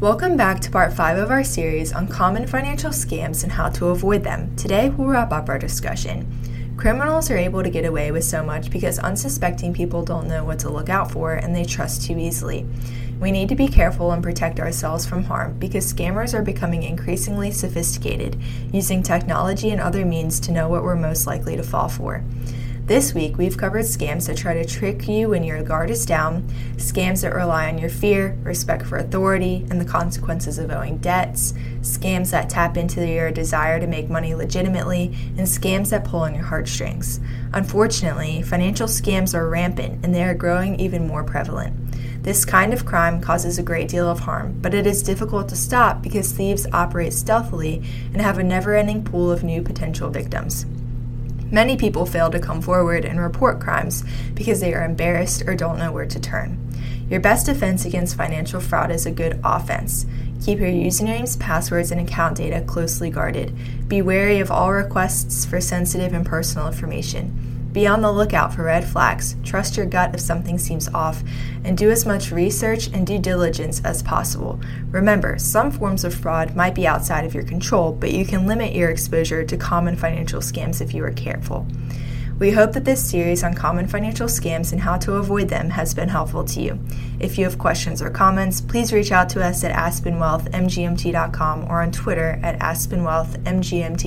Welcome back to part 5 of our series on common financial scams and how to avoid them. Today, we'll wrap up our discussion. Criminals are able to get away with so much because unsuspecting people don't know what to look out for and they trust too easily. We need to be careful and protect ourselves from harm because scammers are becoming increasingly sophisticated, using technology and other means to know what we're most likely to fall for. This week, we've covered scams that try to trick you when your guard is down, scams that rely on your fear, respect for authority, and the consequences of owing debts, scams that tap into your desire to make money legitimately, and scams that pull on your heartstrings. Unfortunately, financial scams are rampant and they are growing even more prevalent. This kind of crime causes a great deal of harm, but it is difficult to stop because thieves operate stealthily and have a never ending pool of new potential victims. Many people fail to come forward and report crimes because they are embarrassed or don't know where to turn. Your best defense against financial fraud is a good offense. Keep your usernames, passwords, and account data closely guarded. Be wary of all requests for sensitive and personal information. Be on the lookout for red flags, trust your gut if something seems off, and do as much research and due diligence as possible. Remember, some forms of fraud might be outside of your control, but you can limit your exposure to common financial scams if you are careful. We hope that this series on common financial scams and how to avoid them has been helpful to you. If you have questions or comments, please reach out to us at aspenwealthmgmt.com or on Twitter at aspenwealthmgmt.